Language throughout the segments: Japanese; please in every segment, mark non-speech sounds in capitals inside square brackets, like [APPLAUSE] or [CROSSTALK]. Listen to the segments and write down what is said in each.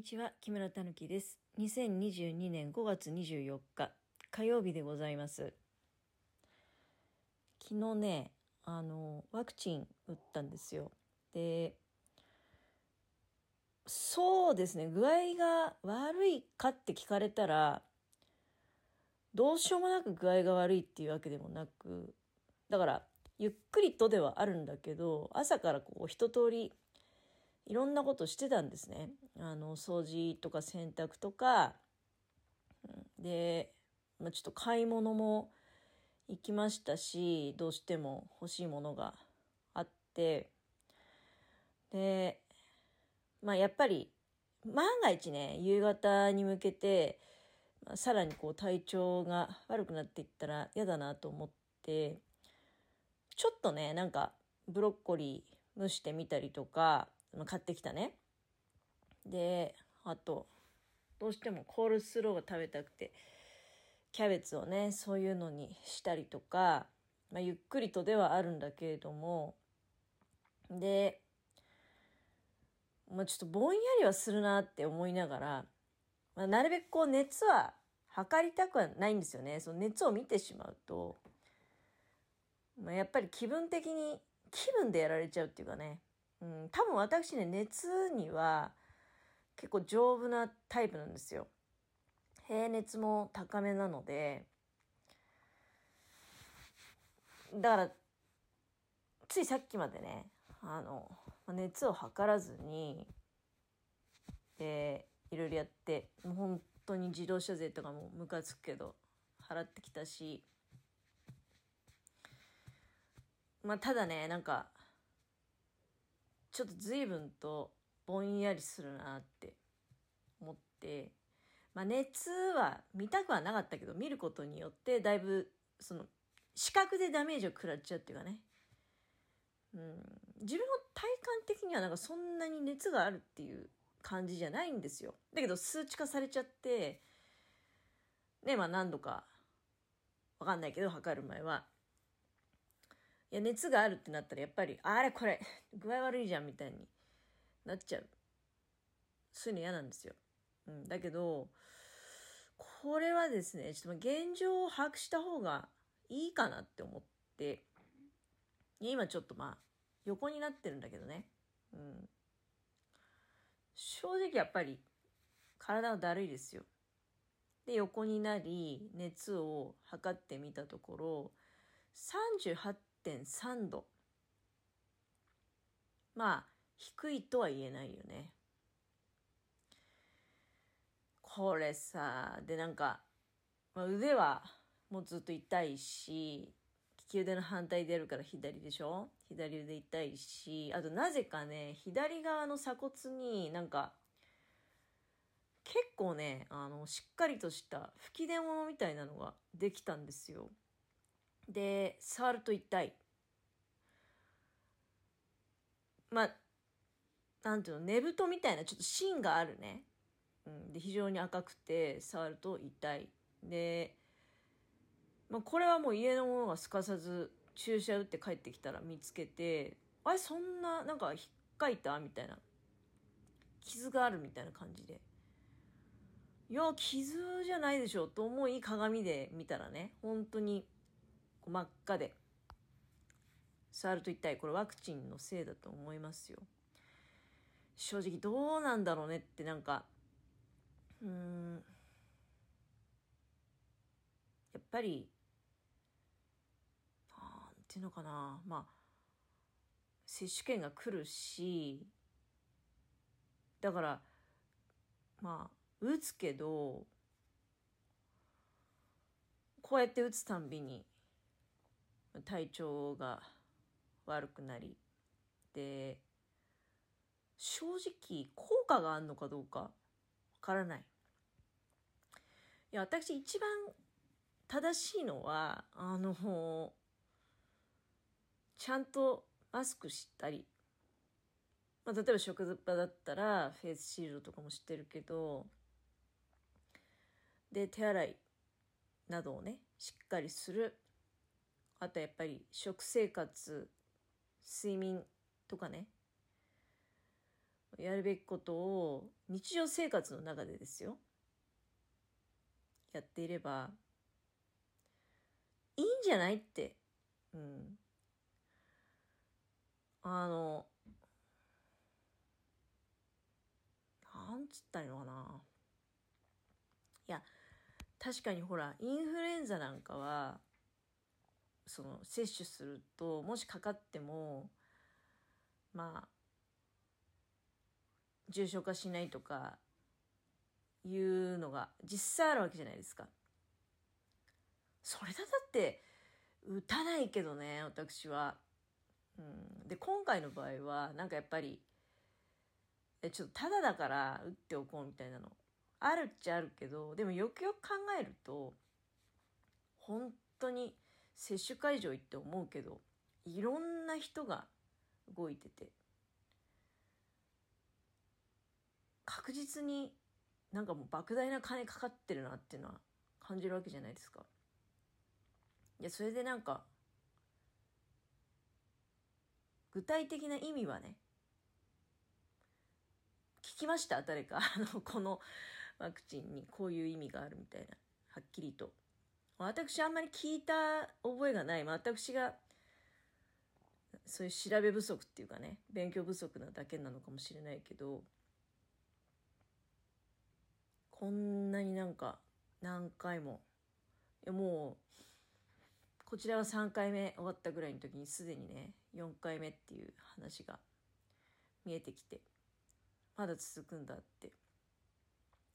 にちは、木村たぬきです。2022年5月24日、火曜日でございます。昨日ね、あの、ワクチン打ったんですよ。で、そうですね、具合が悪いかって聞かれたら、どうしようもなく具合が悪いっていうわけでもなく、だから、ゆっくりとではあるんだけど、朝からこう一通りいろんなことしてたんですね。あの、掃除とか洗濯とか、で、まあ、ちょっと買い物も行きましたし、どうしても欲しいものがあって、で、まあやっぱり、万が一ね、夕方に向けて、まあさらにこう体調が悪くなっていったら嫌だなと思って、ちょっとね、なんかブロッコリー蒸してみたりとか、買ってきたね。で、あと、どうしてもコールスローが食べたくて、キャベツをね、そういうのにしたりとか、まあ、ゆっくりとではあるんだけれども、で、まあ、ちょっとぼんやりはするなって思いながら、まあ、なるべくこう熱は測りたくはないんですよね。その熱を見てしまうと、まあ、やっぱり気分的に気分でやられちゃうっていうかね、うん、多分私ね、熱には結構丈夫なタイプなんですよ。平熱も高めなので、だから、ついさっきまでね、あの、熱を測らずに、で、いろいろやって、もう本当に自動車税とかもムカつくけど、払ってきたし、まあ、ただね、なんか、ちょっと随分とぼんやりするなって思って、まあ、熱は見たくはなかったけど、見ることによってだいぶ、その、視覚でダメージを食らっちゃうっていうかね。うん、自分の体感的にはなんかそんなに熱があるっていう感じじゃないんですよ。だけど数値化されちゃって、ね、まあ何度か、わかんないけど測る前は、いや、熱があるってなったらやっぱり、あれこれ、具合悪いじゃんみたいになっちゃう。そういうの嫌なんですよ。うん、だけど、これはですね、ちょっと現状を把握した方がいいかなって思って、今ちょっとまあ、横になってるんだけどね。うん。正直やっぱり、体はだるいですよ。で、横になり、熱を測ってみたところ、38 38.3度。まあ、低いとは言えないよね。これさ、でなんか、まあ、腕はもうずっと痛いし、利き腕の反対でやるから左でしょ？左腕痛いし、あとなぜかね、左側の鎖骨になんか、結構ね、あの、しっかりとした吹き出物みたいなのができたんですよ。で、触ると痛い。まあ、なんていうの、寝太みたいなちょっと芯があるね。うん、で、非常に赤くて、触ると痛い。で、まあ、これはもう家の者がすかさず注射打って帰ってきたら見つけて、あれ、そんな、なんか、引っかいたみたいな。傷があるみたいな感じで。いや、傷じゃないでしょ、と思い鏡で見たらね、本当に真っ赤で、触ると痛い。これワクチンのせいだと思いますよ。正直どうなんだろうねってなんか、うーん、やっぱり、なんていうのかな、まあ、接種券が来るし、だから、まあ、打つけど、こうやって打つたんびに、体調が悪くなり、で、正直効果があるのかどうかわからない。いや、私一番正しいのは、あの、ちゃんとマスクしたり、まあ、例えば職場だったらフェイスシールドとかもしてるけど、で、手洗いなどをね、しっかりする。あとやっぱり食生活、睡眠とかね、やるべきことを日常生活の中でですよ。やっていればいいんじゃないって。うん。あのなんつったらいいのかな。いや確かにほらインフルエンザなんかはその接種するともしかかってもまあ重症化しないとかいうのが実際あるわけじゃないですか。それだって打たないけどね私は。うん、で今回の場合はなんかやっぱりえちょっとただだから打っておこうみたいなのあるっちゃあるけどでもよくよく考えると本当に接種会場行って思うけどいろんな人が動いてて確実になんかもう莫大な金かかってるなっていうのは感じるわけじゃないですか。いやそれでなんか具体的な意味はね聞きました？誰か？[LAUGHS] あのこのワクチンにこういう意味があるみたいな。はっきりと。私あんまり聞いた覚えがない。私がそういう調べ不足っていうかね勉強不足なだけなのかもしれないけどこんなになんか何回もいやもうこちらは3回目終わったぐらいの時にすでにね4回目っていう話が見えてきてまだ続くんだって。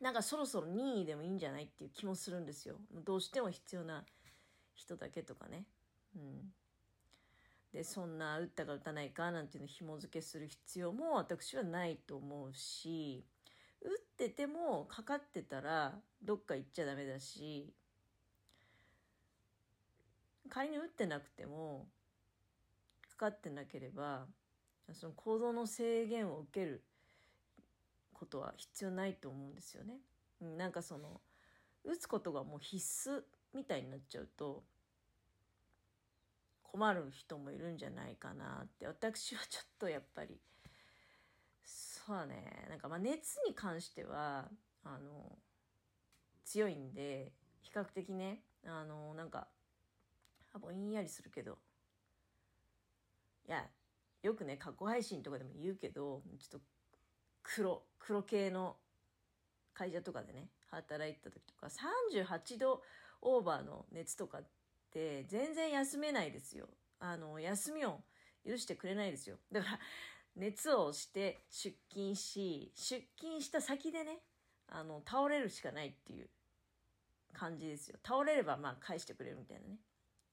なんかそろそろ任意でもいいんじゃないっていう気もするんですよ。どうしても必要な人だけとかね。うん。でそんな打ったか打たないかなんていうの紐付けする必要も私はないと思うし打っててもかかってたらどっか行っちゃダメだし仮に打ってなくてもかかってなければその行動の制限を受けることは必要ないと思うんですよね。なんかその打つことがもう必須みたいになっちゃうと困る人もいるんじゃないかなって私はちょっとやっぱりそうだねなんかまあ熱に関してはあの強いんで比較的ねあのなんかぼんやりするけどいやよくね過去配信とかでも言うけどちょっと黒黒系の会社とかでね働いた時とか38度オーバーの熱とかって全然休めないですよ。あの休みを許してくれないですよ。だから熱をして出勤し出勤した先でねあの倒れるしかないっていう感じですよ。倒れればまあ返してくれるみたいなね。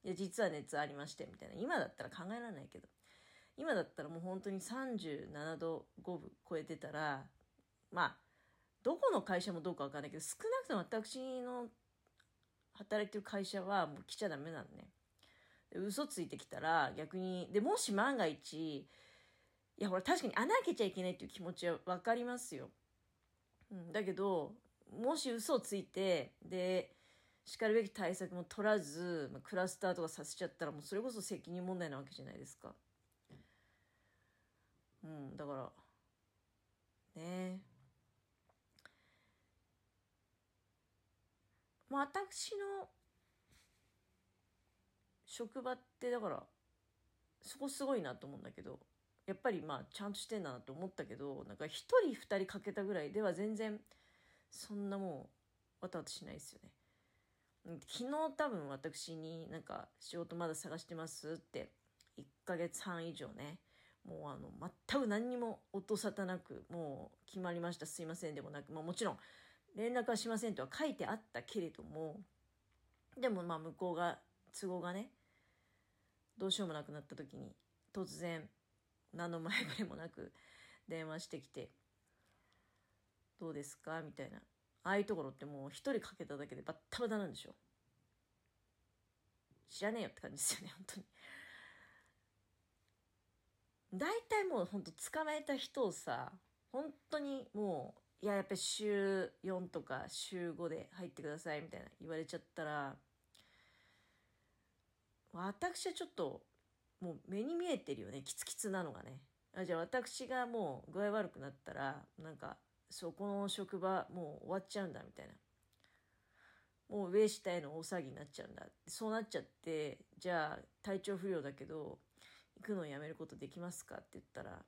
いや実は熱ありましてみたいな。今だったら考えられないけど。今だったらもう本当に37度5分超えてたらまあどこの会社もどうかわかんないけど少なくとも私の働いてる会社はもう来ちゃダメなのね。嘘ついてきたら逆にでもし万が一いやほら確かに穴開けちゃいけないっていう気持ちは分かりますよ。うん、だけどもし嘘をついてでしかるべき対策も取らず、まあ、クラスターとかさせちゃったらもうそれこそ責任問題なわけじゃないですか。うん、だからねまあ私の職場ってだからそこすごいなと思うんだけどやっぱりまあちゃんとしてんだなと思ったけどなんか1人2人かけたぐらいでは全然そんなもうわたわたしないですよね。昨日多分私になんか仕事まだ探してますって1ヶ月半以上ねもうあの全く何にも音沙汰なくもう決まりました。すいませんでもなく、まあ、もちろん連絡はしませんとは書いてあったけれどもでもまあ向こうが都合がねどうしようもなくなった時に突然何の前触れもなく電話してきて「どうですか?」みたいな。ああいうところってもう一人かけただけでバッタバタなんでしょ知らねえよって感じですよね本当に。大体もうほんと捕まえた人をさ本当にもういややっぱり週4とか週5で入ってくださいみたいな言われちゃったら私はちょっともう目に見えてるよね。キツキツなのがね。あじゃあ私がもう具合悪くなったらなんかそこの職場もう終わっちゃうんだみたいな。もう上下への大騒ぎになっちゃうんだ。そうなっちゃってじゃあ体調不良だけど行くのをやめることできますかって言ったら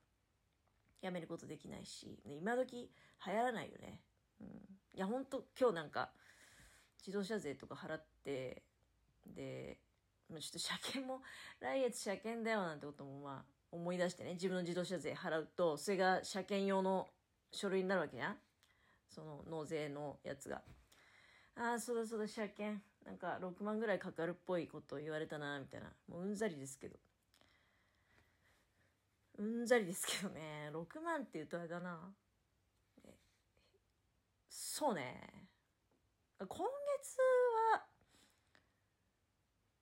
やめることできないし、ね、今時流行らないよね、うん、いやほんと今日なんか自動車税とか払ってでちょっと車検も [LAUGHS] 来月車検だよなんてこともまあ思い出してね自分の自動車税払うとそれが車検用の書類になるわけじゃんその納税のやつが。ああそうだそうだ車検。なんか6万ぐらいかかるっぽいことを言われたなみたいな。もううんざりですけど。うんざりですけどね。[LAUGHS] 6万って言うとあれだな。そうね。今月は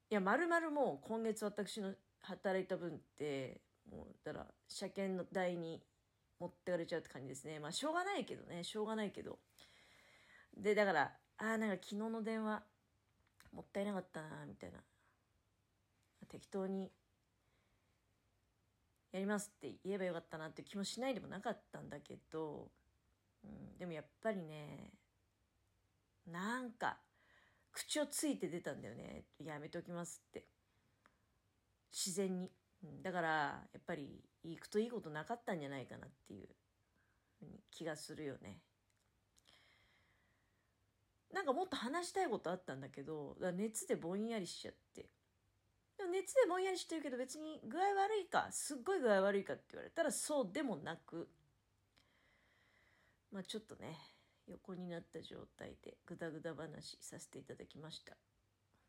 いやまるまるもう今月私の働いた分ってもうだから車検の代に持ってかれちゃうって感じですね。まあしょうがないけどね。しょうがないけど。でだからああなんか昨日の電話もったいなかったなみたいな。適当にやりますって言えばよかったなって気もしないでもなかったんだけど、うん、でもやっぱりねなんか口をついて出たんだよね。やめておきますって。自然に、うん、だからやっぱり行くといいことなかったんじゃないかなっていう気がするよね。なんかもっと話したいことあったんだけど熱でぼんやりしちゃって。熱でぼんやりしてるけど別に具合悪いかすっごい具合悪いかって言われたらそうでもなくまあちょっとね横になった状態でぐだぐだ話させていただきました。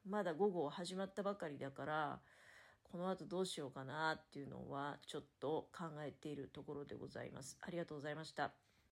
まだ午後始まったばかりだからこの後どうしようかなっていうのはちょっと考えているところでございます。ありがとうございました。